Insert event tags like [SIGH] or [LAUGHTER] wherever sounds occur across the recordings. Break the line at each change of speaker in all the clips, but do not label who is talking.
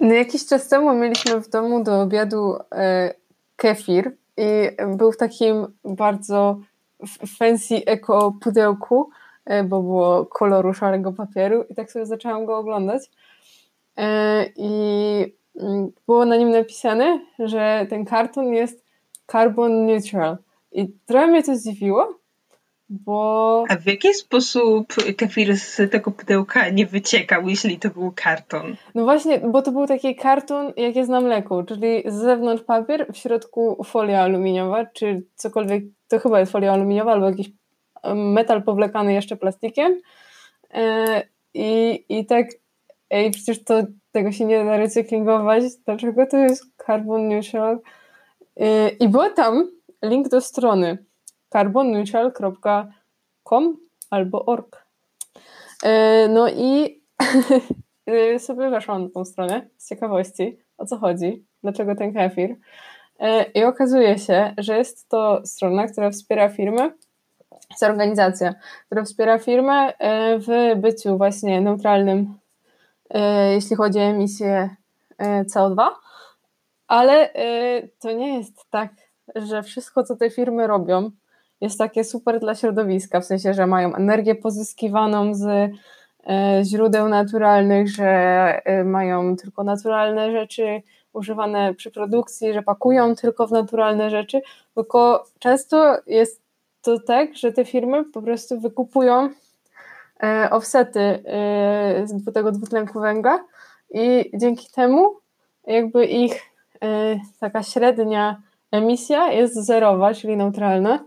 No jakiś czas temu mieliśmy w domu do obiadu e, kefir i był w takim bardzo fancy eko pudełku, e, bo było koloru szarego papieru i tak sobie zaczęłam go oglądać. E, I mm, było na nim napisane, że ten karton jest carbon neutral. I trochę mnie to zdziwiło, bo...
A w jaki sposób kefir z tego pudełka nie wyciekał, jeśli to był karton?
No właśnie, bo to był taki karton, jak jest na mleku, czyli z zewnątrz papier, w środku folia aluminiowa, czy cokolwiek, to chyba jest folia aluminiowa, albo jakiś metal powlekany jeszcze plastikiem. E, I, i tak, ej, przecież to tego się nie da recyklingować, dlaczego to jest carbon neutral? E, I było tam link do strony carbonneutral.com albo org. E, no i [LAUGHS] sobie weszłam na tą stronę z ciekawości, o co chodzi, dlaczego ten kefir. E, I okazuje się, że jest to strona, która wspiera firmy, jest organizacja, która wspiera firmę e, w byciu właśnie neutralnym, jeśli chodzi o emisję CO2, ale to nie jest tak, że wszystko, co te firmy robią, jest takie super dla środowiska, w sensie, że mają energię pozyskiwaną z e, źródeł naturalnych, że e, mają tylko naturalne rzeczy używane przy produkcji, że pakują tylko w naturalne rzeczy, tylko często jest to tak, że te firmy po prostu wykupują e, offsety z tego dwutlenku węgla i dzięki temu jakby ich taka średnia emisja jest zerowa, czyli neutralna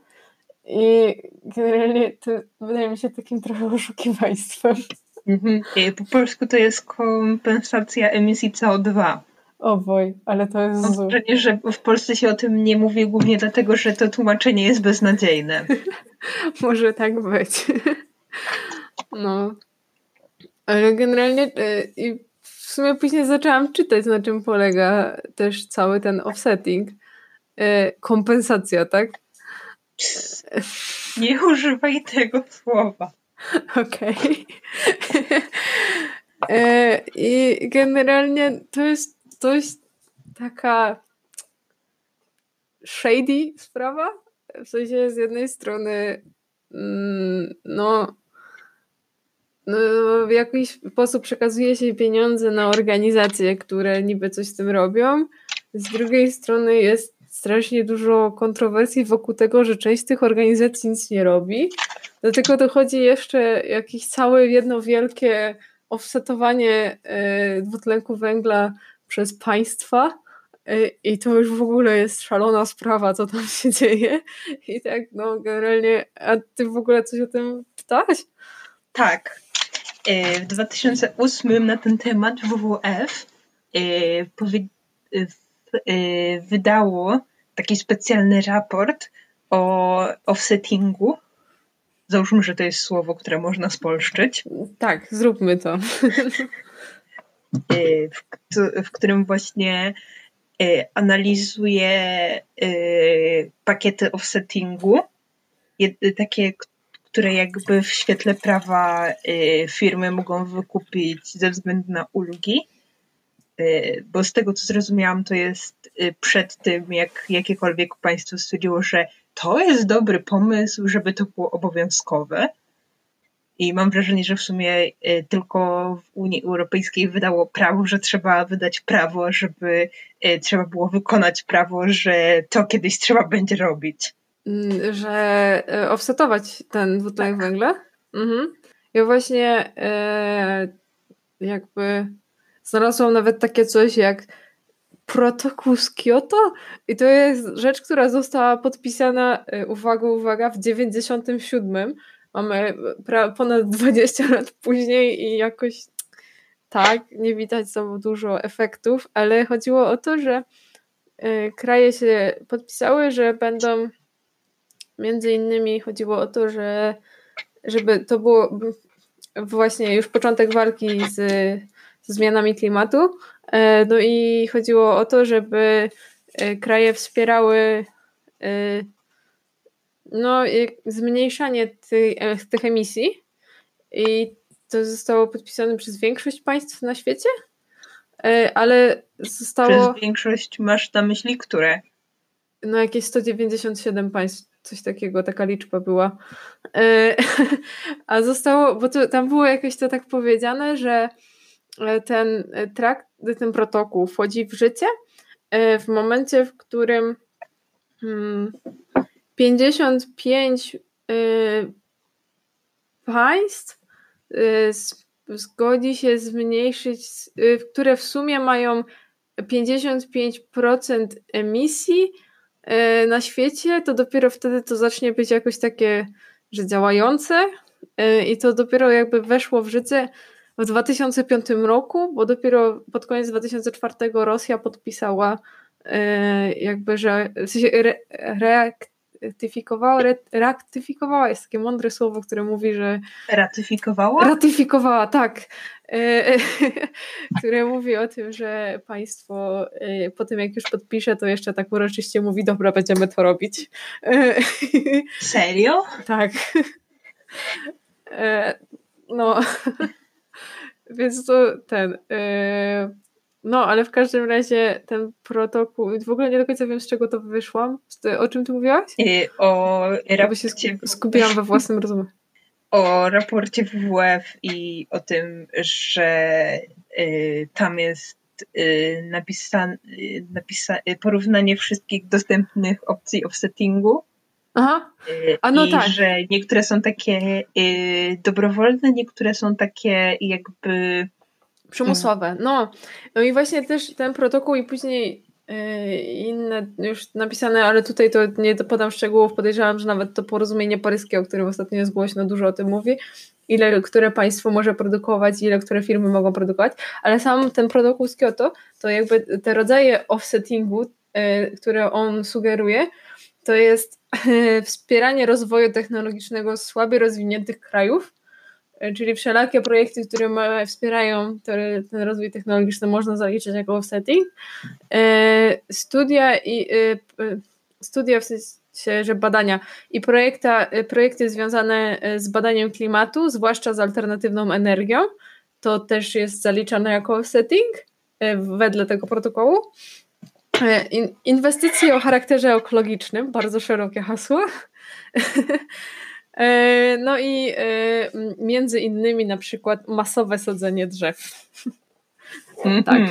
i generalnie to wydaje mi się takim trochę oszukiwaństwem.
Mhm. Po polsku to jest kompensacja emisji CO2.
O boj, ale to jest
Mam wrażenie, że w Polsce się o tym nie mówi głównie dlatego, że to tłumaczenie jest beznadziejne. [LAUGHS]
Może tak być. no. Ale generalnie e, i w sumie później zaczęłam czytać, na czym polega też cały ten offsetting. E, kompensacja, tak?
Nie używaj tego słowa.
Okej. Okay. E, I generalnie to jest dość taka shady sprawa. W sensie z jednej strony mm, no, no w jakiś sposób przekazuje się pieniądze na organizacje, które niby coś z tym robią. Z drugiej strony jest strasznie dużo kontrowersji wokół tego, że część z tych organizacji nic nie robi. Do tego dochodzi jeszcze jakieś całe jedno wielkie offsetowanie e, dwutlenku węgla przez państwa. E, I to już w ogóle jest szalona sprawa, co tam się dzieje. I tak, no, generalnie, a ty w ogóle coś o tym czytałaś?
Tak. E, w 2008 na ten temat WWF wydało taki specjalny raport o offsettingu. Załóżmy, że to jest słowo, które można spolszczyć.
Tak, zróbmy to.
Y, w, w którym właśnie y, analizuje y, pakiety offsettingu, takie, które jakby w świetle prawa firmy mogą wykupić ze względu na ulgi bo z tego co zrozumiałam, to jest y, przed tym, jak jakiekolwiek państwo stwierdziło, że to jest dobry pomysł, żeby to było obowiązkowe. I mam wrażenie, że w sumie y, tylko w Unii Europejskiej wydało prawo, że trzeba wydać prawo, żeby trzeba było wykonać prawo, że to kiedyś trzeba będzie robić.
Mm, że offsetować ten dwutlenek tak. węgla? Mhm. Ja właśnie jakby Znalazłam nawet takie coś jak protokół z Kyoto i to jest rzecz, która została podpisana, y, uwaga, uwaga, w 97. Mamy ponad 20 lat później i jakoś tak, nie widać za dużo efektów, ale chodziło o to, że y, kraje się podpisały, że będą między innymi chodziło o to, że żeby to było właśnie już początek walki z zmianami klimatu. E, no i chodziło o to, żeby e, kraje wspierały e, no, zmniejszanie tych, tych emisji i to zostało podpisane przez większość państw na świecie. ale zostało...
Przez większość masz na myśli które?
No jakieś 197 państw, coś takiego, taka liczba była. [LAUGHS] A zostało, bo to, tam było jakieś to tak powiedziane, że ten trakt, ten protokół wchodzi w życie w momencie, w którym 55 hmm, państw zgodzi się zmniejszyć, które w sumie mają 55% emisji na świecie, to dopiero wtedy to zacznie być jakoś takie, że działające i to dopiero jakby weszło w życie w 2005 roku, bo dopiero pod koniec 2004 Rosja podpisała jakby, że w sensie re, ratyfikowała, ratyfikowała jest takie mądre słowo, które mówi, że...
Ratyfikowała?
Ratyfikowała, tak. E, e, [LAUGHS] które mówi o tym, że państwo e, po tym jak już podpisze, to jeszcze tak uroczyście mówi, dobra, będziemy to robić.
Serio? [LAUGHS]
Tak. No. [LAUGHS] Więc to ten... No, ale w każdym razie ten protokół, w ogóle nie do końca wiem, z czego to wyszłam. O czym ty mówiłaś?
I o
raporcie... się skupiłam we własnym rozumie.
O raporcie WWF i o tym, że y, tam jest y, napisane, y, napisa y, porównanie wszystkich dostępnych opcji offsettingu.
Aha.
Y, A no I tak. że niektóre są takie y, dobrowolne, niektóre są takie jakby
Przymusowe. No. no i właśnie też ten protokół i później yy, inne już napisane, ale tutaj to nie podam szczegółów. Podejrzewam, że nawet to porozumienie paryskie, o którym ostatnio jest głośno, dużo o tym mówi. Ile które państwo może produkować, ile które firmy mogą produkować, ale sam ten protokół z Kyoto, to jakby te rodzaje offsettingu, yy, które on sugeruje, to jest [LAUGHS] wspieranie rozwoju technologicznego słabiej rozwiniętych krajów, E, czyli wszelakie projekty, które wspierają ten rozwój technologiczny można zaliczyć jako offsetting. E, studia i e, studia w sensie, że badania i projekta, projekty związane z badaniem klimatu, zwłaszcza z alternatywną energią, to też jest zaliczane jako offsetting wedle tego protokołu. Inwestycje o charakterze ekologicznym, bardzo szerokie hasło. E, no i e, między innymi na przykład masowe sadzenie drzew.
Mm -hmm. Tak,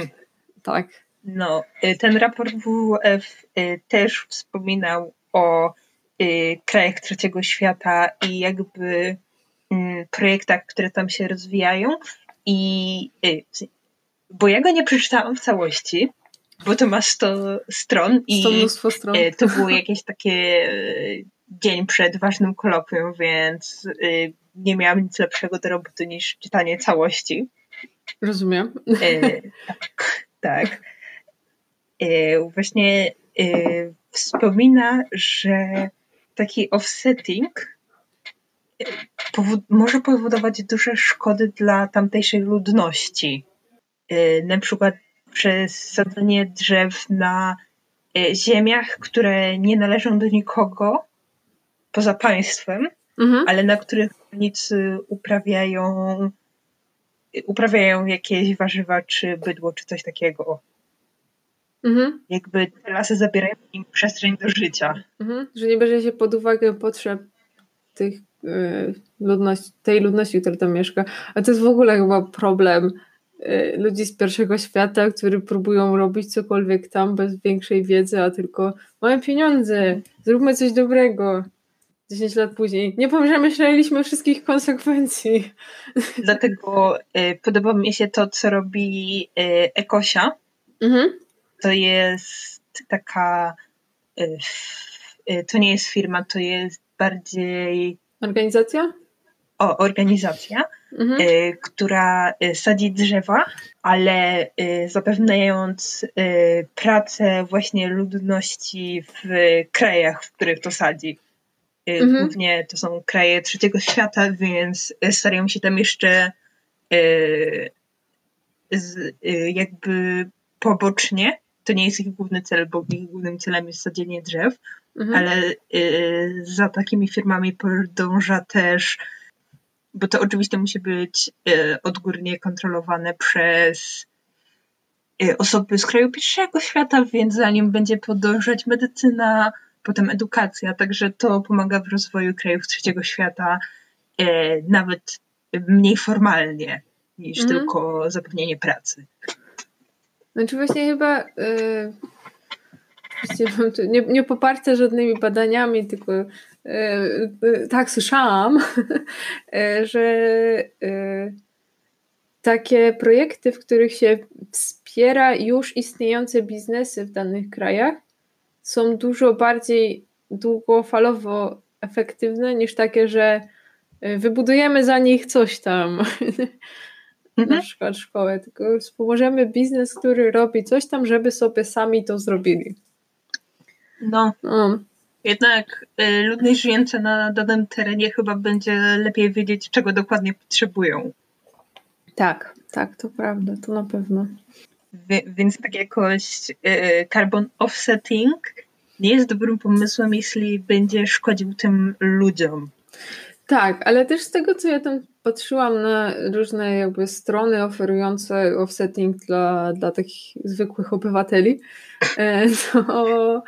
tak. No, ten raport WWF też wspominał o krajach trzeciego świata i jakby mm, projektach, które tam się rozwijają. I bo ja go nie przeczytałam w całości, bo to ma 100 stron i
stron.
to było jakieś takie dzień przed ważnym kolokwium, więc y, nie miałam nic lepszego do roboty niż czytanie całości.
Rozumiem.
Tak, tak. Właśnie wspomina, że taki offsetting może powodować duże szkody dla tamtejszej ludności. Na przykład przez sadzenie drzew na ziemiach, które nie należą do nikogo, poza państwem, mhm. ale na których rolnicy uprawiają, uprawiają jakieś warzywa, czy bydło, czy coś takiego. Mhm. Jakby te lasy zabierają im przestrzeń do życia.
Mhm. Że nie bierze się pod uwagę potrzeb tych yy, ludności, tej ludności, która tam mieszka. A to jest w ogóle chyba problem ludzi z pierwszego świata, którzy próbują robić cokolwiek tam bez większej wiedzy, a tylko mamy pieniądze, zróbmy coś dobrego. 10 lat później. Nie pomyśleliśmy wszystkich konsekwencji. [LAUGHS]
Dlatego y, podoba mi się to, co robi y, Ekosia. Mhm. To jest taka. Y, y to nie jest firma, to jest bardziej.
Organizacja?
O, organizacja, mhm. Y, która y, sadzi drzewa, ale zapewniając pracę właśnie ludności w krajach, w których to sadzi. Y, mhm. Głównie to są kraje trzeciego świata, więc starają się tam jeszcze y, z, jakby pobocznie. To nie jest ich główny cel, bo ich głównym celem jest sadzenie drzew, mhm. ale za takimi firmami podąża też, bo to oczywiście musi być odgórnie kontrolowane przez y, osoby z kraju pierwszego świata, więc za nim będzie podążać medycyna, potem edukacja, także to pomaga w rozwoju krajów trzeciego świata y, nawet mniej formalnie niż mhm. tylko zapewnienie pracy.
Znaczy właśnie chyba yy, nie, nie poparte żadnymi badaniami, tylko tak słyszałam, [LAUGHS] że yy, takie projekty, w których się wspiera już istniejące biznesy w danych krajach, są dużo bardziej długofalowo efektywne niż takie, że wybudujemy za nich coś tam. [LAUGHS] Mhm. Na przykład szkołę, tylko wspomożemy biznes, który robi coś tam, żeby sobie sami to zrobili.
No. no. Jednak y, ludność żyjąca na danym terenie chyba będzie lepiej wiedzieć, czego dokładnie potrzebują.
Tak, tak, to prawda, to na pewno.
więc tak jakoś y, carbon offsetting nie jest dobrym pomysłem, jeśli będzie szkodził tym ludziom.
Tak, ale też z tego, co ja tam patrzyłam na różne jakby strony oferujące offsetting dla, dla takich zwykłych obywateli, e, [LAUGHS] to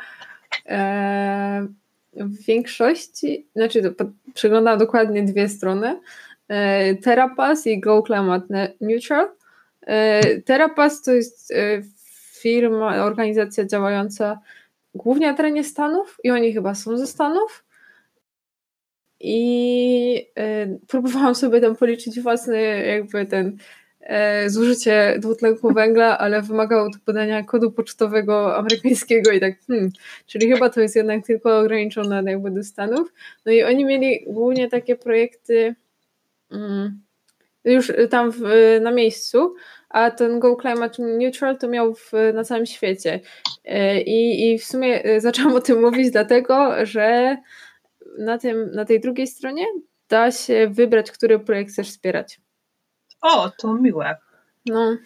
w większości, znaczy przeglądałam dokładnie dwie strony, e, Terapass i Go Climate Neutral. Terapass to jest firma, organizacja działająca głównie na terenie Stanów i oni chyba są ze Stanów i próbowałam sobie tam policzyć własny jakby ten e, zużycie dwutlenku węgla, ale wymagało to podania kodu pocztowego amerykańskiego i tak, hmm, czyli chyba to jest jednak tylko ograniczone jakby do Stanów. No i oni mieli głównie takie projekty mm, już tam w, na miejscu, a ten Go Climate Neutral to miał w, na całym świecie. E, I, I w sumie e, zaczęłam o tym mówić dlatego, że na, tym, na tej drugiej stronie da się wybrać, który projekt chcesz wspierać.
O, to miłe.
No.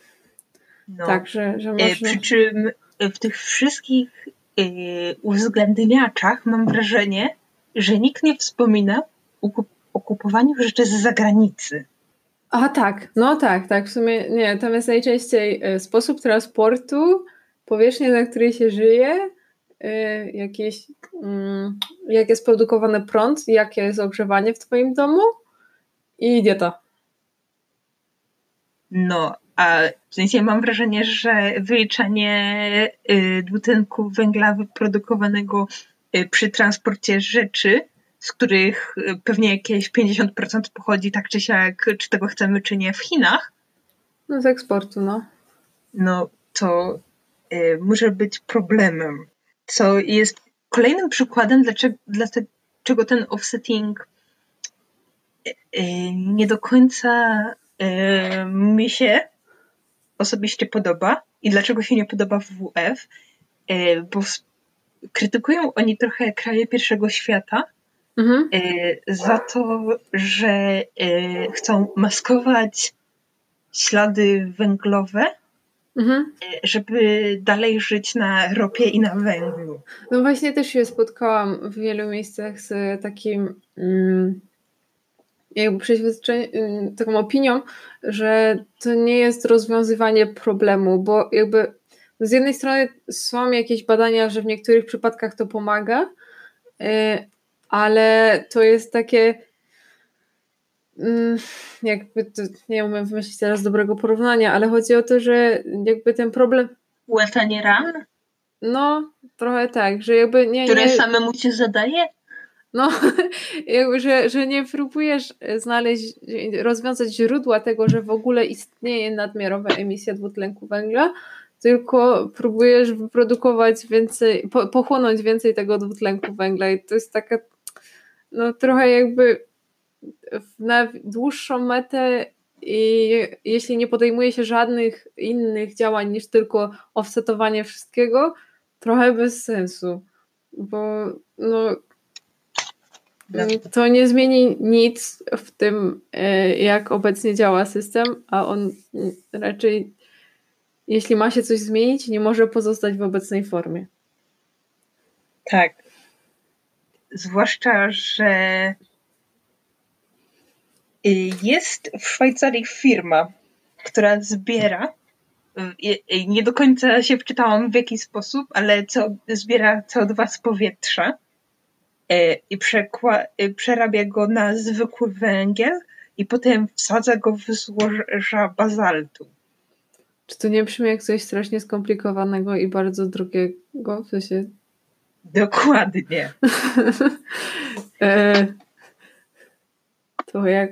no. Tak, że, e, można...
Przy czym w tych wszystkich uwzględniaczach mam wrażenie, że nikt nie wspomina o kupowaniu rzeczy z zagranicy.
A tak, no tak, tak, w sumie nie, tam jest najczęściej sposób transportu, powierzchnia, na której się żyje, jakieś, mm, jak jest produkowany prąd, jakie jest ogrzewanie w Twoim domu i dieta.
No, a w sensie mam wrażenie, że wyliczanie y, dwutlenku węgla wyprodukowanego y, przy transporcie rzeczy, z których pewnie jakieś 50% pochodzi tak czy siak, czy tego chcemy, czy nie, w Chinach.
No z eksportu, no.
No, to może być problemem co jest kolejnym przykładem, dlaczego, dlaczego ten offsetting e, nie do końca mi się osobiście podoba i dlaczego się nie podoba w WF, bo krytykują oni trochę kraje pierwszego świata mhm. za to, że chcą maskować ślady węglowe mhm. żeby dalej żyć na ropie i na węglu.
No właśnie też się spotkałam w wielu miejscach z takim mm, jakby mm, taką opinią, że to nie jest rozwiązywanie problemu, bo jakby z jednej strony są jakieś badania, że w niektórych przypadkach to pomaga, y, ale to jest takie Mm, jakby to, nie umiem wymyślić teraz dobrego porównania, ale chodzi o to, że jakby ten problem...
Łeta nie ran?
No, trochę tak, że jakby nie...
Które
nie...
samemu ci zadaje?
No, [LAUGHS] jakby, że, że nie próbujesz znaleźć, rozwiązać źródła tego, że w ogóle istnieje nadmiarowa emisja dwutlenku węgla, tylko próbujesz wyprodukować więcej, po, pochłonąć więcej tego dwutlenku węgla i to jest taka no trochę jakby na dłuższą metę i jeśli nie podejmuje się żadnych innych działań niż tylko offsetowanie wszystkiego, trochę bez sensu, bo no, to nie zmieni nic w tym, e, jak obecnie działa system, a on raczej, jeśli ma się coś zmienić, nie może pozostać w obecnej formie.
Tak. Zwłaszcza, że Y, jest w Szwajcarii firma, która zbiera nie do końca się wczytałam w jaki sposób, ale co, zbiera CO2 z powietrza i przekła, e, przerabia go na zwykły węgiel i potem wsadza go w złoża bazaltu.
Czy to nie brzmi jak coś strasznie skomplikowanego i bardzo drogiego? W sensie...
Dokładnie. [LAUGHS]
e, to jak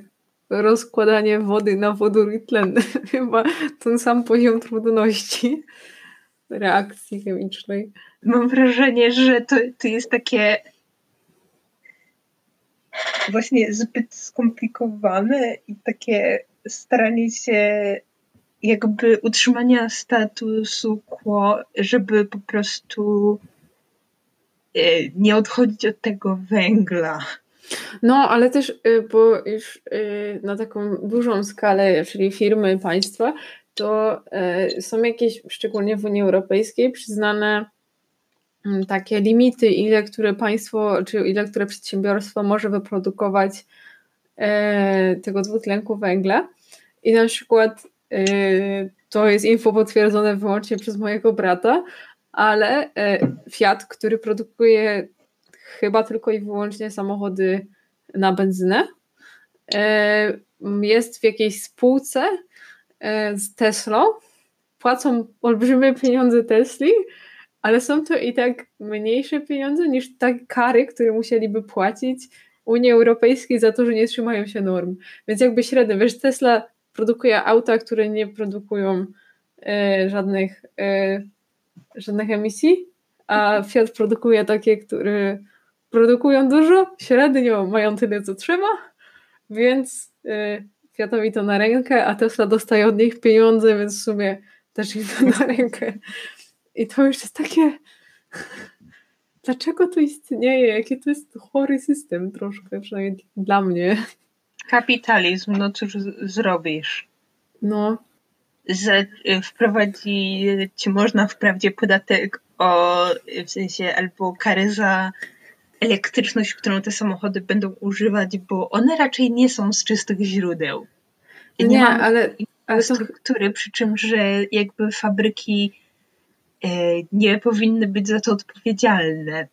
rozkładanie wody na wodór i tlen. [LAUGHS] Chyba ten sam poziom trudności reakcji chemicznej.
Mam wrażenie, że to, to jest takie właśnie zbyt skomplikowane i takie staranie się jakby utrzymania statusu quo, żeby po prostu e, nie odchodzić od tego węgla.
No, ale też, y, bo już y, na taką dużą skalę, czyli firmy, państwa, to są jakieś, szczególnie w Unii Europejskiej, przyznane takie limity, ile które państwo, czy ile które przedsiębiorstwo może wyprodukować tego dwutlenku węgla. I na przykład to jest info potwierdzone wyłącznie przez mojego brata, ale Fiat, który produkuje chyba tylko i wyłącznie samochody na benzynę. E, jest w jakiejś spółce e, z Teslą. Płacą olbrzymie pieniądze Tesli, ale są to i tak mniejsze pieniądze niż te kary, które musieliby płacić Unii Europejskiej za to, że nie trzymają się norm. Więc jakby średnio, wiesz, Tesla produkuje auta, które nie produkują e, żadnych, e, żadnych emisji, a Fiat produkuje takie, które produkują dużo, średnio mają tyle, co trzeba, więc y, Fiatowi to na rękę, a Tesla dostaje od nich pieniądze, więc w sumie też im to na rękę. I to już jest takie... [LAUGHS] Dlaczego to istnieje? Jaki to jest chory system troszkę, przynajmniej dla mnie.
Kapitalizm, no cóż zrobisz?
No.
Że wprowadzić można wprawdzie podatek o, w sensie albo karę za elektryczność, którą te samochody będą używać, bo one raczej nie są z czystych źródeł.
Nie, nie ale, ale
struktury, to... przy czym, że jakby fabryki nie powinny być za to odpowiedzialne.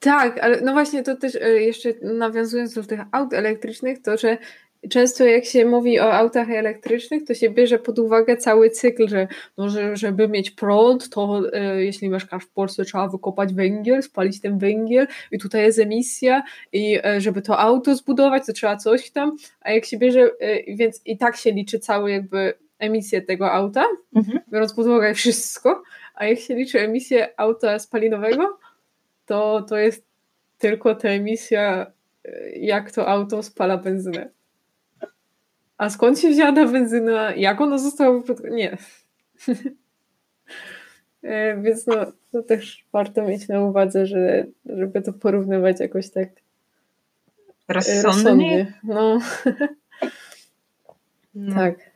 Tak, ale no właśnie to też e, jeszcze nawiązując do tych aut elektrycznych, to że często jak się mówi o autach elektrycznych, to się bierze pod uwagę cały cykl, że, no, że żeby mieć prąd, to e, jeśli mieszkasz w Polsce, trzeba wykopać węgiel, spalić ten węgiel i tutaj jest emisja i e, żeby to auto zbudować, to trzeba coś tam, a jak się bierze, e, więc i tak się liczy cały jakby emisję tego auta, mhm. biorąc pod uwagę wszystko, a jak się liczy emisję auta spalinowego, to to jest tylko ta emisja, e, jak to auto spala benzynę. A skąd się wzięła ta benzyna? Jak ona została? Nie. [LAUGHS] E, więc no, to też warto mieć na uwadze, że, żeby to porównywać jakoś tak
e, rozsądnie. rozsądnie.
No. no. Tak.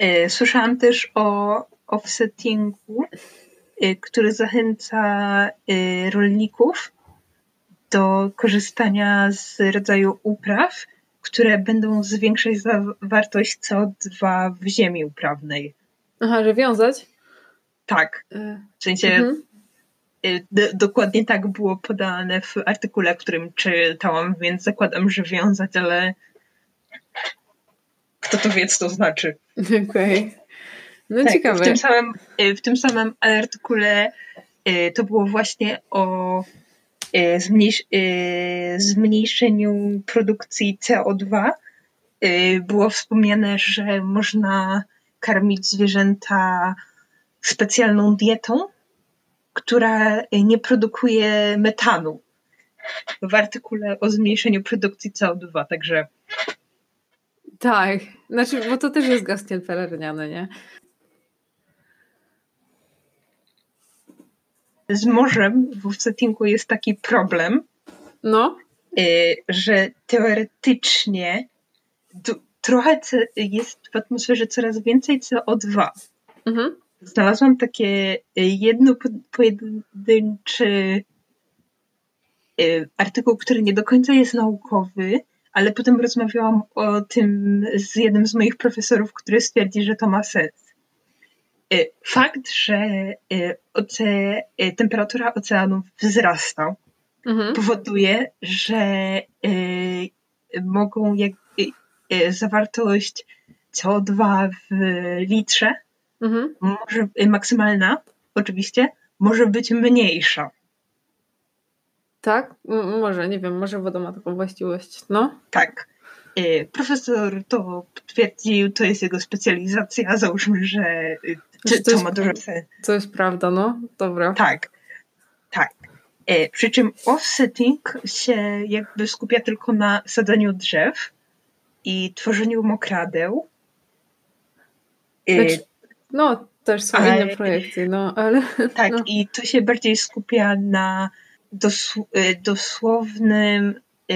E, słyszałam też o offsettingu, który zachęca rolników do korzystania z rodzaju upraw, które będą zwiększać zawartość CO2 w ziemi uprawnej.
Aha, że wiązać?
Tak. E, w sensie mhm. Dokładnie tak było podane w artykule, którym czytałam, więc zakładam, że wiązać, ale kto to wie, co to znaczy.
Okej. Okay. No tak, ciekawe.
W tym, samym, y, w tym samym artykule y, to było właśnie o E, zmniejsz, zmniejszeniu produkcji CO2 e, było wspomniane, że można karmić zwierzęta specjalną dietą, która nie produkuje metanu. W artykule o zmniejszeniu produkcji CO2, także.
Tak, znaczy, bo to też jest gaz niepelernany, nie?
z morzem w settingu jest taki problem,
no.
Y, że teoretycznie trochę jest w atmosferze coraz więcej CO2. Mhm. Znalazłam takie jedno pojedynczy y, artykuł, który nie do końca jest naukowy, ale potem rozmawiałam o tym z jednym z moich profesorów, który stwierdzi, że to ma sens. Y, fakt, że y, oce, y, temperatura oceanów wzrasta, mhm. powoduje, że mogą jak, zawartość CO2 w litrze mhm. może, maksymalna, oczywiście, może być mniejsza.
Tak? M może, nie wiem, może woda ma taką właściwość, no?
Tak. Profesor to potwierdził, to jest jego specjalizacja, załóżmy, że
czy to, to ma dużo sensu. To jest prawda, no. Dobra.
Tak. Tak. E, przy czym offsetting się jakby skupia tylko na sadzeniu drzew i tworzeniu mokradeł.
E, znaczy, no, też są ale, inne projekty, no, ale...
Tak,
no.
i to się bardziej skupia na dosł e, dosłownym e,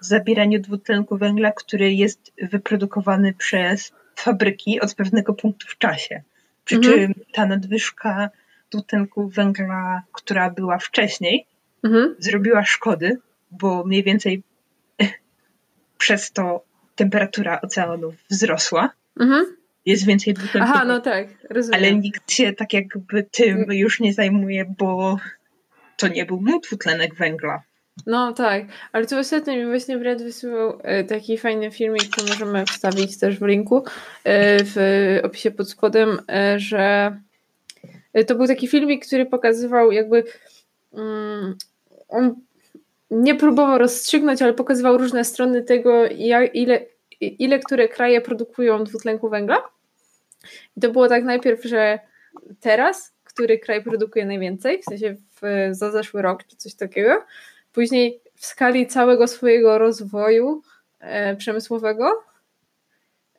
zabieraniu dwutlenku węgla, który jest wyprodukowany przez fabryki od pewnego punktu w czasie. Przy mhm. czym ta nadwyżka dwutlenku węgla, która była wcześniej, mhm. zrobiła szkody, bo mniej więcej [LAUGHS] przez to temperatura oceanów wzrosła. Mhm. Jest więcej dwutlenku.
Aha, no tak, rozumiem.
Ale nikt się tak jakby tym już nie zajmuje, bo to nie był mu dwutlenek węgla.
No tak, ale to ostatnio mi właśnie Brad wysyłał e, taki fajny filmik, który możemy wstawić też w linku e, w opisie pod spodem, e, że to był taki filmik, który pokazywał jakby mm, on nie próbował rozstrzygnąć, ale pokazywał różne strony tego, ile, ile które kraje produkują dwutlenku węgla. I to było tak najpierw, że teraz, który kraj produkuje najwięcej, w sensie w, za zeszły rok czy coś takiego, Później w skali całego swojego rozwoju e, przemysłowego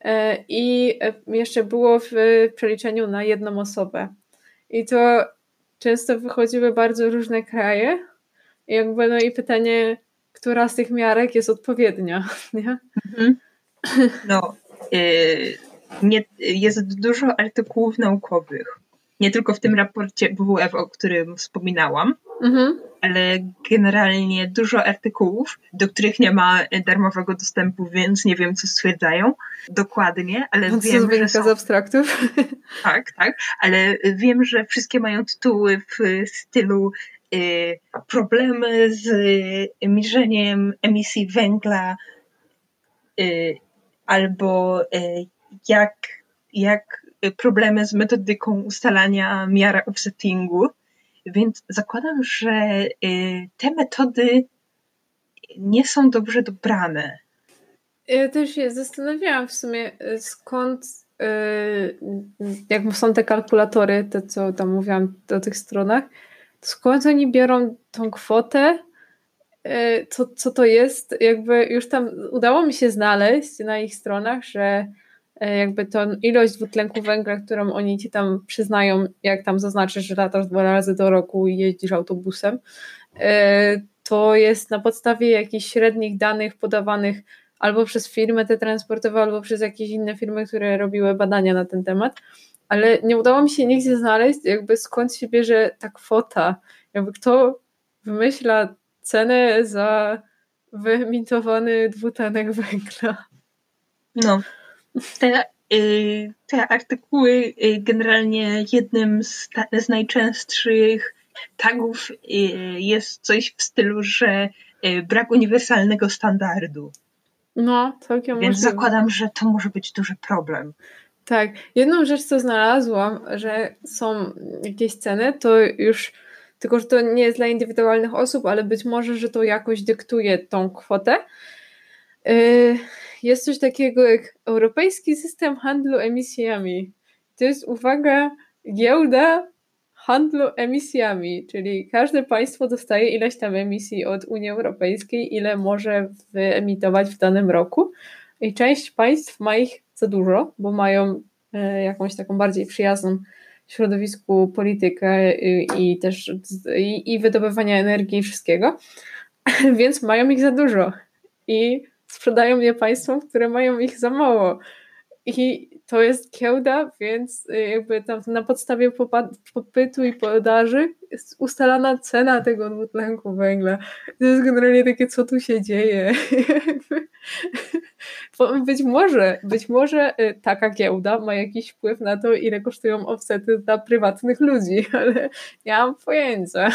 e, i jeszcze było w przeliczeniu na jedną osobę. I to często wychodziły bardzo różne kraje. I jakby no i pytanie, która z tych miarek jest odpowiednia, [LAUGHS] nie? Mhm.
No, y, nie, jest dużo artykułów naukowych. Nie tylko w tym raporcie WWF, o którym wspominałam, mhm ale generalnie dużo artykułów, do których nie ma darmowego dostępu, więc nie wiem, co stwierdzają dokładnie, ale
no, wiem, że są... z abstraktów. [LAUGHS]
Tak, tak, ale wiem, że wszystkie mają tytuły w stylu y, problemy z mierzeniem emisji węgla y, albo y, jak, jak problemy z metodyką ustalania miara offsettingu więc zakładam, że y, te metody nie są dobrze dobrane.
Ja też się zastanawiałam w sumie, y, skąd, y, jak są te kalkulatory, te co tam mówiłam o tych stronach, skąd oni biorą tą kwotę, co, co to jest, jakby już tam udało mi się znaleźć na ich stronach, że jakby tą ilość dwutlenku węgla, którą oni ci tam przyznają, jak tam zaznaczysz, że latasz dwa razy do roku i jeździsz autobusem, e, to jest na podstawie jakichś średnich danych podawanych albo przez firmy te transportowe, albo przez jakieś inne firmy, które robiły badania na ten temat, ale nie udało mi się nigdzie znaleźć, jakby skąd się bierze ta kwota, jakby kto wymyśla cenę za wyemitowany dwutlenek węgla.
No, te, y, te artykuły y, generalnie jednym z, z najczęstszych tagów y, jest coś w stylu, że brak uniwersalnego standardu.
No, całkiem
Więc możliwe. zakładam, że to może być duży problem.
Tak. Jedną rzecz, co znalazłam, że są jakieś ceny, to już tylko, że to nie jest dla indywidualnych osób, ale być może, że to jakoś dyktuje tą kwotę jest coś takiego jak Europejski System Handlu Emisjami. To jest, uwaga, giełda handlu emisjami, czyli każde państwo dostaje ileś tam emisji od Unii Europejskiej, ile może wyemitować w danym roku. I część państw ma ich za dużo, bo mają e, jakąś taką bardziej przyjazną środowisku politykę i, i też i, i wydobywania energii i wszystkiego, [LAUGHS] więc mają ich za dużo. I sprzedają je państwom, które mają ich za mało. I to jest giełda, więc y, jakby tam na podstawie popytu i podaży jest ustalana cena tego dwutlenku węgla. To jest generalnie takie, co tu się dzieje. [LAUGHS] być może, być może y, taka giełda ma jakiś wpływ na to, ile kosztują offsety dla prywatnych ludzi, [LAUGHS] ale ja mam pojęcia.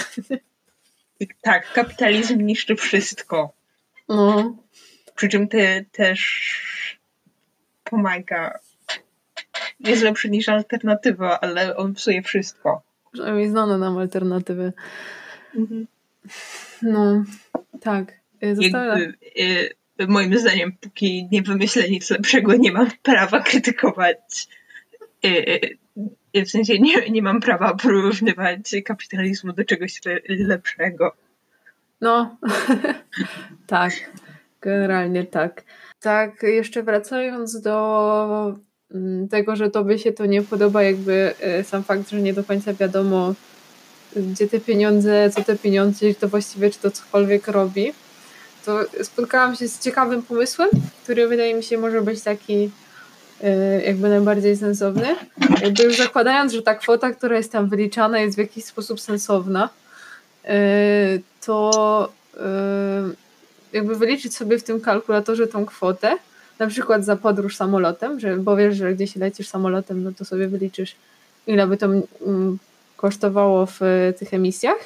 Tak, kapitalizm niszczy wszystko. No. Przy czym te, też pomaga. Jest lepszy niż alternatywa, ale on psuje wszystko.
Przynajmniej znane nam alternatywy. Mhm. No, tak.
Y, została... Jakby, y, moim zdaniem, póki nie wymyślę nic lepszego, nie mam prawa krytykować. Y, w sensie nie, nie mam prawa porównywać kapitalizmu do czegoś lepszego.
No, [LAUGHS] tak. Generalnie tak. Tak, jeszcze wracając do mm, tego, że tobie się to nie podoba, jakby e, sam fakt, że nie do końca wiadomo, gdzie te pieniądze, co te pieniądze, to właściwie czy to cokolwiek robi, to spotkałam się z ciekawym pomysłem, który wydaje mi się może być taki e, jakby najbardziej sensowny. Jakby już zakładając, że ta kwota, która jest tam wyliczana jest w jakiś sposób sensowna, e, to jakby wyliczyć sobie w tym kalkulatorze tą kwotę, na przykład za podróż samolotem, że, bo wiesz, że gdzieś lecisz samolotem, no to sobie wyliczysz, ile by to mm, kosztowało w tych emisjach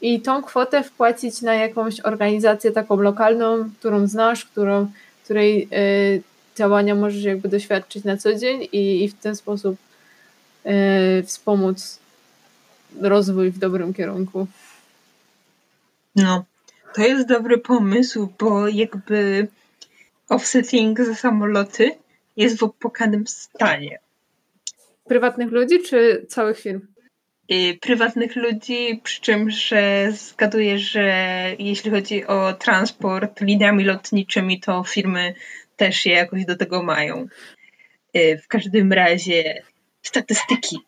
i tą kwotę wpłacić na jakąś organizację taką lokalną, którą znasz, którą, której y, działania możesz jakby doświadczyć na co dzień i, i w ten sposób y, wspomóc rozwój w dobrym kierunku.
No, to jest dobry pomysł, bo jakby offsetting za samoloty jest w opłakanym stanie.
Prywatnych ludzi czy całych firm?
Y, prywatnych ludzi, przy czym, że zgaduję, że jeśli chodzi o transport liniami lotniczymi, to firmy też je jakoś do tego mają. Y, w każdym razie statystyki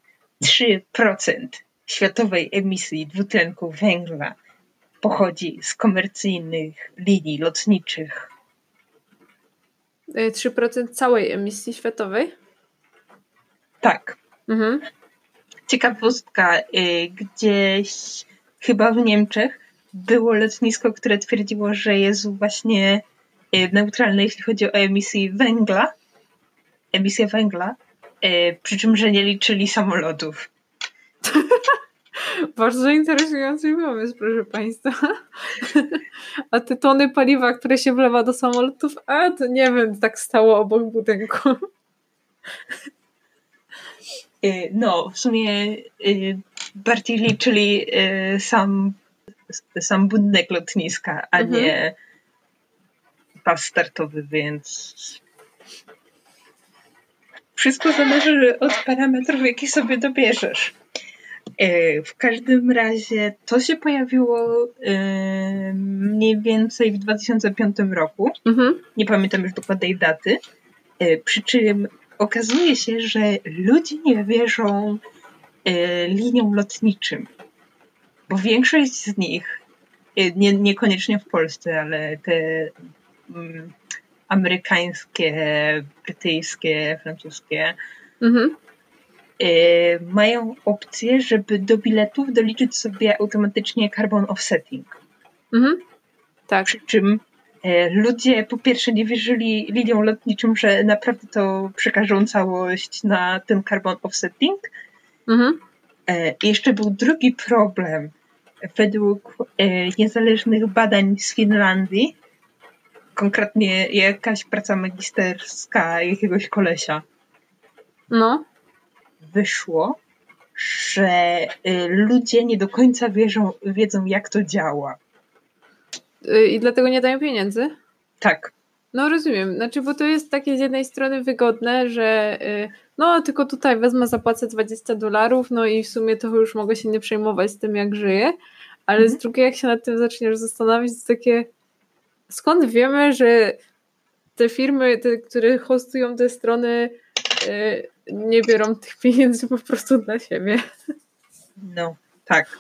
3% światowej emisji dwutlenku węgla pochodzi z komercyjnych linii lotniczych.
3% e, całej emisji światowej?
Tak. Mhm. Ciekawostka, y, gdzieś chyba w Niemczech było lotnisko, które twierdziło, że jest właśnie y, neutralne, jeśli chodzi o emisję węgla. Emisję węgla, y, przy czym, że nie liczyli samolotów.
Bardzo interesujący pomysł, proszę Państwa. A te tony paliwa, które się wlewa do samolotów, a to nie wiem, tak stało obok budynku.
Y, no, w sumie y, bardziej liczyli y, sam, sam budynek lotniska, a mhm. nie pas startowy, więc wszystko zależy od parametrów, jakie sobie dobierzesz. E, w każdym razie to się pojawiło e, mniej więcej w 2005 roku. Mhm. Nie pamiętam już dokładnej daty. E, przy czym okazuje się, że ludzie nie wierzą liniom lotniczym, bo większość z nich, nie, niekoniecznie w Polsce, ale te mm, amerykańskie, brytyjskie, francuskie, mhm. Y, mają opcję, żeby do biletów doliczyć sobie automatycznie carbon offsetting. Mhm. Tak. Przy czym y, ludzie po pierwsze nie wierzyli liniom lotniczym, że naprawdę to przekażą całość na ten carbon offsetting. Mhm. Y, jeszcze był drugi problem. Według niezależnych badań z Finlandii, konkretnie jakaś praca magisterska jakiegoś kolesia. No wyszło, że y, ludzie nie do końca wierzą, wiedzą, jak to działa.
Y, I dlatego nie dają pieniędzy?
Tak.
No rozumiem. Znaczy, bo to jest takie z jednej strony wygodne, że y, no tylko tutaj wezmę, zapłacę 20 dolarów, no i w sumie to już mogę się nie przejmować z tym, jak żyję, ale mhm. z drugiej, jak się nad tym zaczniesz zastanawiać, to takie skąd wiemy, że te firmy, te, które hostują te strony, nie biorą tych pieniędzy po prostu dla siebie.
No, tak.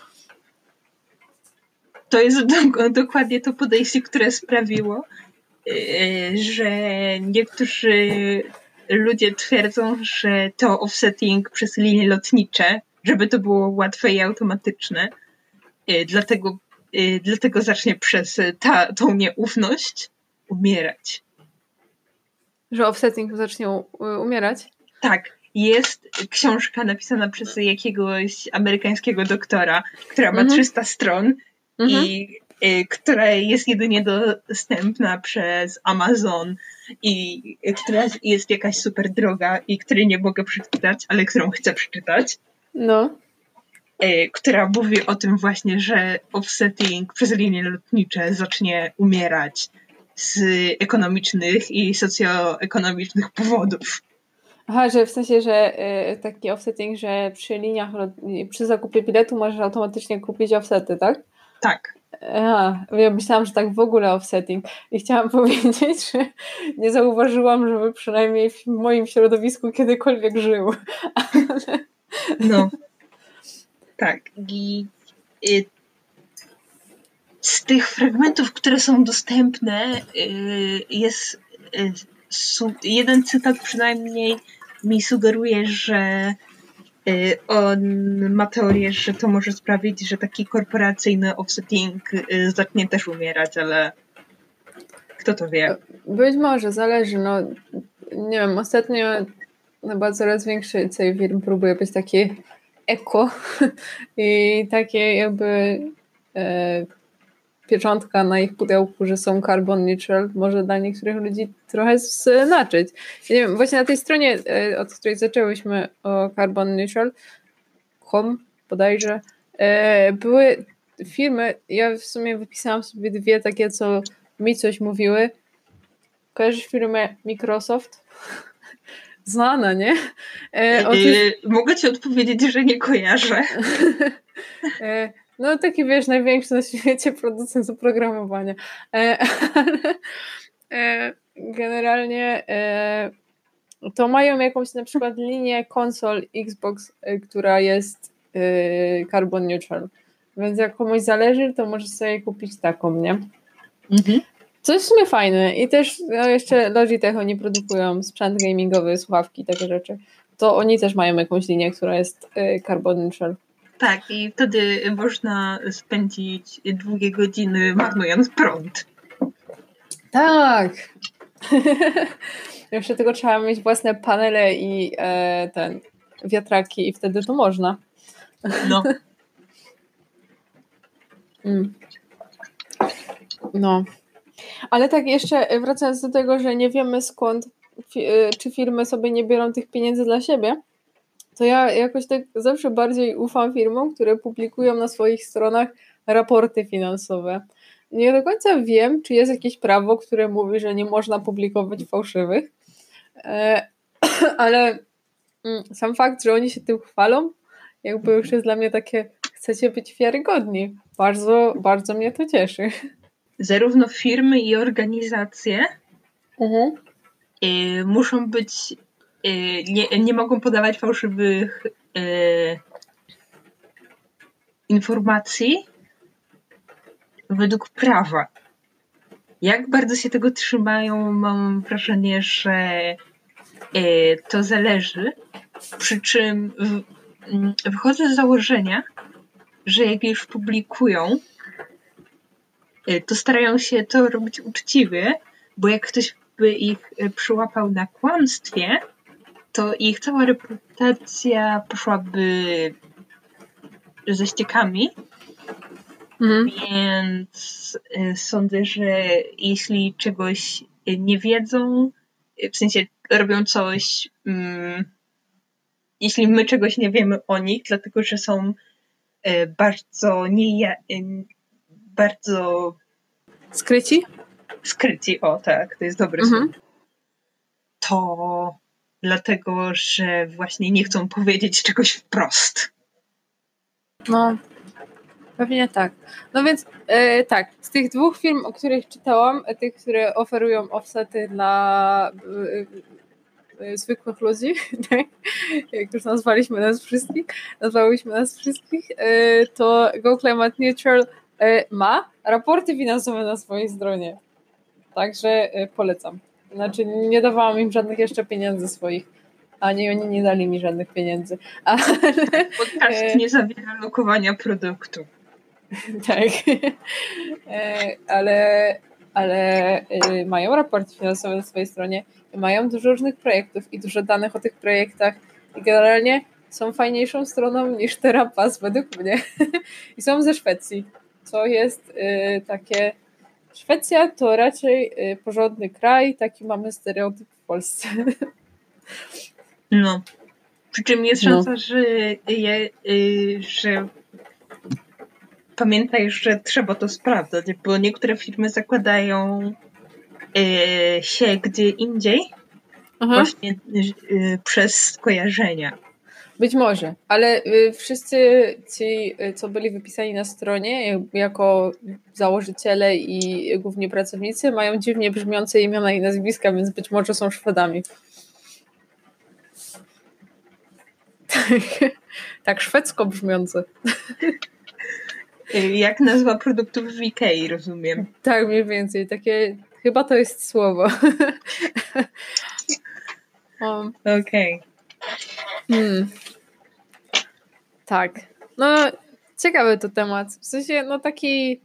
To jest do, dokładnie to podejście, które sprawiło, yy, że niektórzy ludzie twierdzą, że to offsetting przez linie lotnicze, żeby to było łatwe i automatyczne, y, dlatego, y, dlatego zacznie przez ta, tą nieufność umierać.
Że offsetting zacznie umierać?
Tak. Jest książka napisana przez jakiegoś amerykańskiego doktora, która ma mhm. 300 stron mhm. i y, która jest jedynie dostępna przez Amazon i która jest jakaś super droga i której nie mogę przeczytać, ale którą chcę przeczytać.
No.
Y, która mówi o tym właśnie, że offsetting przez linie lotnicze zacznie umierać z ekonomicznych i socjoekonomicznych powodów.
Aha, że w sensie, że y, taki offsetting, że przy liniach, przy zakupie biletu możesz automatycznie kupić offsety, tak?
Tak.
A, ja myślałam, że tak w ogóle offsetting. I chciałam [LAUGHS] powiedzieć, że nie zauważyłam, żeby przynajmniej w moim środowisku kiedykolwiek żył. [LAUGHS]
No. Tak. I, i z tych fragmentów, które są dostępne, y, jest y, jeden cytat przynajmniej mi sugeruje, że y, on ma teorię, że to może sprawić, że taki korporacyjny offsetting zacznie też umierać, ale kto to wie?
Być może, zależy. No, nie wiem, ostatnio chyba coraz większy firm próbuje być taki eko [LAUGHS] i takie jakby e, pieczątka na ich pudełku, że są carbon neutral, może dla niektórych ludzi trochę znaczyć. nie wiem, właśnie na tej stronie, e, od której zaczęłyśmy o carbon neutral, com bodajże, e, były firmy, ja w sumie wypisałam sobie dwie takie, co mi coś mówiły. Kojarzysz firmę Microsoft? [LAUGHS] Znana, nie?
E, otóż... Mogę ci odpowiedzieć, że nie kojarzę. [LAUGHS]
No taki wiesz, największy na świecie [LAUGHS] producent oprogramowania. E, e, generalnie e, to mają jakąś na przykład linię konsol Xbox, e, która jest e, carbon neutral. Więc jak komuś zależy, to możesz sobie kupić taką, nie? Mhm. Co jest w sumie fajne. I też no jeszcze Logitech oni produkują sprzęt gamingowy, słuchawki, takie rzeczy. To oni też mają jakąś linię, która jest e, carbon neutral.
Tak, i wtedy można spędzić długie godziny marnując prąd.
Tak. [LAUGHS] Jeszcze tego trzeba mieć własne panele i e, ten wiatraki i wtedy to można.
No. [LAUGHS]
mm. No. Ale tak jeszcze wracając do tego, że nie wiemy skąd, e, czy firmy sobie nie biorą tych pieniędzy dla siebie, to ja jakoś tak zawsze bardziej ufam firmom, które publikują na swoich stronach raporty finansowe. Nie do końca wiem, czy jest jakieś prawo, które mówi, że nie można publikować fałszywych, e, [CLEARS THROAT] ale mm, sam fakt, że oni się tym chwalą, jakby już jest dla mnie takie, chcecie być wiarygodni. Bardzo, bardzo mnie to cieszy.
Zarówno firmy i organizacje. Y, muszą być nie, nie mogą podawać fałszywych y, informacji według prawa. Jak bardzo się tego trzymają, mam wrażenie, że y, to zależy. Przy czym mm, wychodzę z założenia, że jak już publikują, to starają się to robić uczciwie, bo jak ktoś by ich przyłapał na kłamstwie, to ich cała reputacja poszłaby ze ściekami. Mhm. Więc y, sądzę, że jeśli czegoś nie wiedzą, w sensie robią coś, um, jeśli my czegoś nie wiemy o nich, dlatego że są y, bardzo nie, y, bardzo
skryci?
Skryci, o tak, to jest dobry mhm. słów. To dlatego że właśnie nie chcą powiedzieć czegoś wprost.
No, pewnie tak. No więc e, tak, z tych dwóch firm, o których czytałam, e, tych, które oferują offsety dla e, e, zwykłych ludzi, [LAUGHS] tak? jak już nazwaliśmy nas wszystkich, nazwałyśmy nas wszystkich, to Go Climate Neutral ma raporty finansowe na swojej stronie. Także polecam. Znaczy, nie dawałam im żadnych jeszcze pieniędzy swoich. Ani oni nie dali mi żadnych pieniędzy. [LAUGHS] Ale,
Podcast
e,
nie zawiera lokowania produktu. [LAUGHS]
tak. E, ale, ale e, mają raport finansowy na swojej stronie i mają dużo różnych projektów i dużo danych o tych projektach i generalnie są fajniejszą stroną niż Terapas według mnie. [LAUGHS] I są ze Szwecji, co jest takie Szwecja to raczej porządny kraj, taki mamy stereotyp w Polsce.
No. Przy czym jest szansa, no. że, je, że pamiętaj, że trzeba to sprawdzać, bo niektóre firmy zakładają się gdzie indziej Aha. właśnie przez skojarzenia.
Być może, ale wszyscy ci, co byli wypisani na stronie jako założyciele i głównie pracownicy, mają dziwnie brzmiące imiona i nazwiska, więc być może są Szwedami. Tak, [LAUGHS] tak szwedzko brzmiące.
Jak nazwa produktów w Ikei, rozumiem.
Tak, mniej więcej. Takie, chyba to jest słowo. [LAUGHS]
Okej.
Okay. Hmm. Tak. No, ciekawy to temat. W sensie, no taki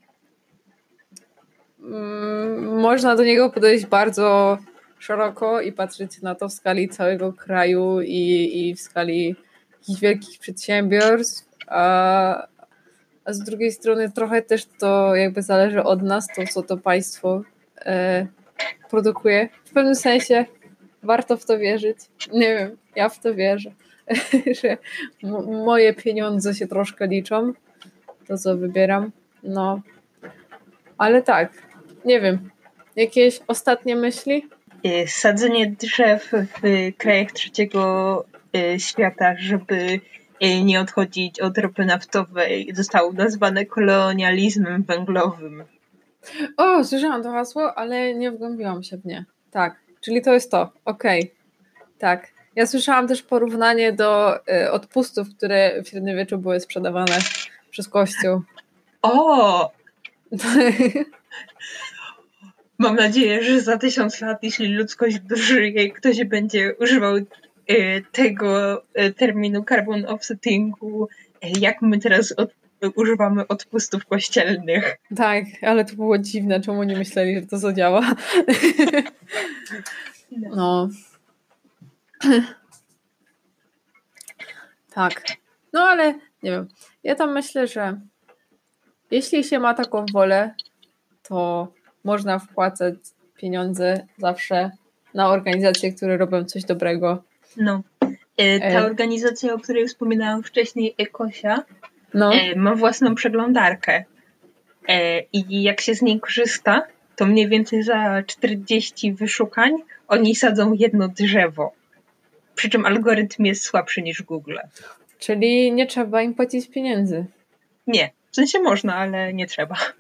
mm, można do niego podejść bardzo szeroko i patrzeć na to w skali całego kraju i, i w skali jakichś wielkich przedsiębiorstw, a, a z drugiej strony trochę też to jakby zależy od nas, to co to państwo e, produkuje. W pewnym sensie warto w to wierzyć. Nie wiem, ja w to wierzę, [LAUGHS] że moje pieniądze się troszkę liczą, to co wybieram. No, ale tak, nie wiem. Jakieś ostatnie myśli?
Sadzenie drzew w krajach trzeciego Y, świata, żeby y, nie odchodzić od ropy naftowej, zostało nazwane kolonializmem węglowym.
O, słyszałam to hasło, ale nie wgłębiłam się w nie. Tak, czyli to jest to. Okej. Okay. Tak. Ja słyszałam też porównanie do y, odpustów, które w średniowieczu były sprzedawane przez Kościół.
O! [LAUGHS] Mam nadzieję, że za tysiąc lat, jeśli ludzkość dożyje, ktoś będzie używał Y, tego y, terminu carbon offsettingu, jak my teraz od, używamy odpustów kościelnych.
Tak, ale to było dziwne, czemu nie myśleli, że to zadziała. [LAUGHS] No. [CLEARS THROAT] Tak. No ale nie wiem. Ja tam myślę, że jeśli się ma taką wolę, to można wpłacać pieniądze zawsze na organizacje, które robią coś dobrego
no. E, ta e. organizacja, o której wspominałam wcześniej, Ekosia, no. E, ma własną przeglądarkę. I jak się z niej korzysta, to mniej więcej za 40 wyszukań oni sadzą jedno drzewo. Przy czym algorytm jest słabszy niż Google.
Czyli nie trzeba im płacić pieniędzy.
Nie. W sensie można, ale nie trzeba.